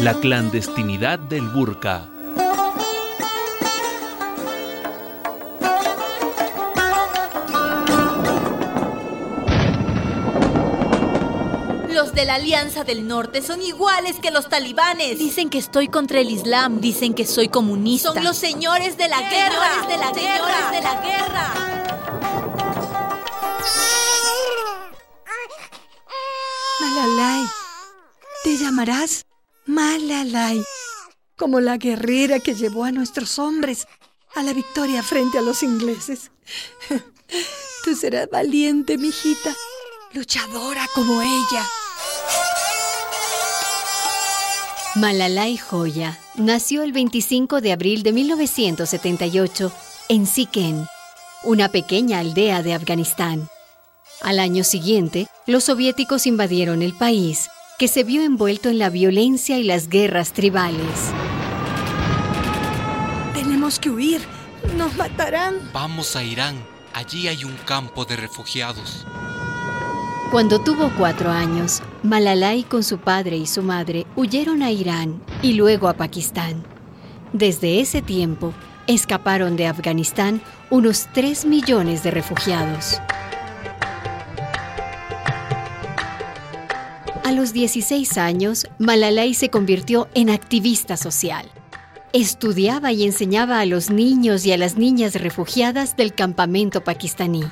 La clandestinidad del burka. Los de la Alianza del Norte son iguales que los talibanes. Dicen que estoy contra el Islam. Dicen que soy comunista. Son los señores de la guerra. de la guerra. de la guerra. Malalai, te llamarás Malalai, como la guerrera que llevó a nuestros hombres a la victoria frente a los ingleses. Tú serás valiente, mijita, luchadora como ella. Malalai Joya nació el 25 de abril de 1978 en Sikhen, una pequeña aldea de Afganistán. Al año siguiente, los soviéticos invadieron el país, que se vio envuelto en la violencia y las guerras tribales. Tenemos que huir. Nos matarán. Vamos a Irán. Allí hay un campo de refugiados. Cuando tuvo cuatro años, Malalai con su padre y su madre huyeron a Irán y luego a Pakistán. Desde ese tiempo, escaparon de Afganistán unos 3 millones de refugiados. A los 16 años, Malalai se convirtió en activista social. Estudiaba y enseñaba a los niños y a las niñas refugiadas del campamento pakistaní.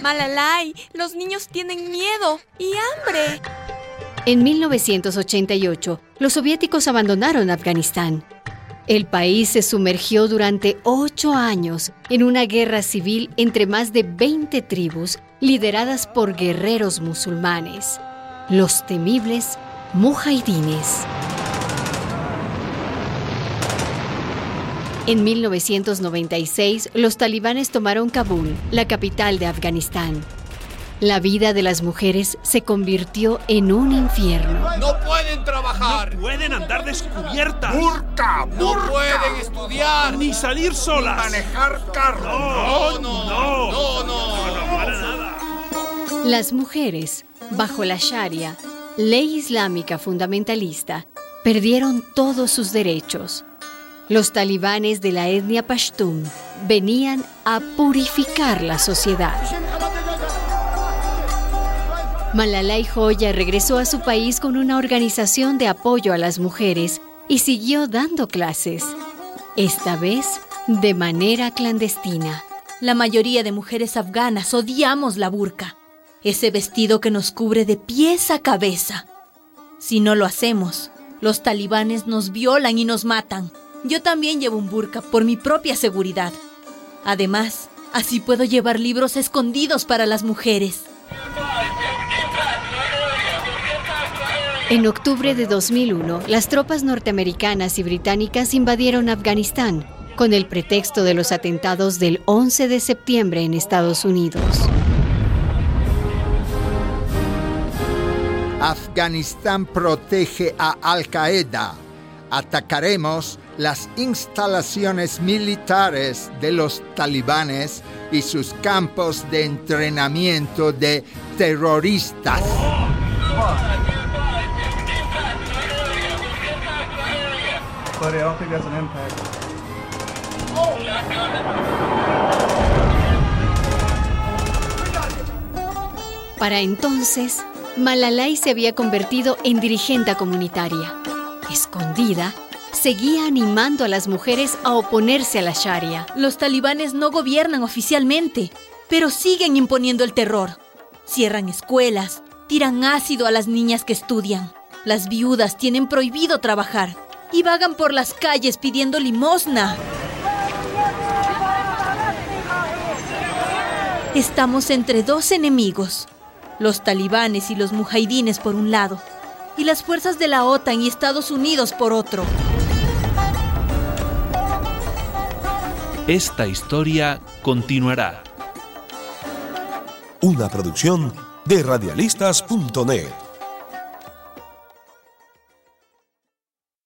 Malalai, los niños tienen miedo y hambre. En 1988, los soviéticos abandonaron Afganistán. El país se sumergió durante ocho años en una guerra civil entre más de 20 tribus lideradas por guerreros musulmanes los temibles mujahidines. En 1996, los talibanes tomaron Kabul, la capital de Afganistán. La vida de las mujeres se convirtió en un infierno. No pueden trabajar. No pueden andar descubiertas. ¡Burka! No pueden estudiar. Ni salir solas. manejar carro. No, no, no. No, no, no, para nada. Las mujeres bajo la Sharia, ley islámica fundamentalista, perdieron todos sus derechos. Los talibanes de la etnia Pashtun venían a purificar la sociedad. Malalai Joya regresó a su país con una organización de apoyo a las mujeres y siguió dando clases, esta vez de manera clandestina. La mayoría de mujeres afganas odiamos la burka ese vestido que nos cubre de pies a cabeza. Si no lo hacemos, los talibanes nos violan y nos matan. Yo también llevo un burka por mi propia seguridad. Además, así puedo llevar libros escondidos para las mujeres. En octubre de 2001, las tropas norteamericanas y británicas invadieron Afganistán con el pretexto de los atentados del 11 de septiembre en Estados Unidos. Afganistán protege a Al-Qaeda. Atacaremos las instalaciones militares de los talibanes y sus campos de entrenamiento de terroristas. Para entonces, Malalai se había convertido en dirigente comunitaria. Escondida, seguía animando a las mujeres a oponerse a la Sharia. Los talibanes no gobiernan oficialmente, pero siguen imponiendo el terror. Cierran escuelas, tiran ácido a las niñas que estudian. Las viudas tienen prohibido trabajar y vagan por las calles pidiendo limosna. Estamos entre dos enemigos los talibanes y los mujahidines por un lado, y las fuerzas de la OTAN y Estados Unidos por otro. Esta historia continuará. Una producción de radialistas.net.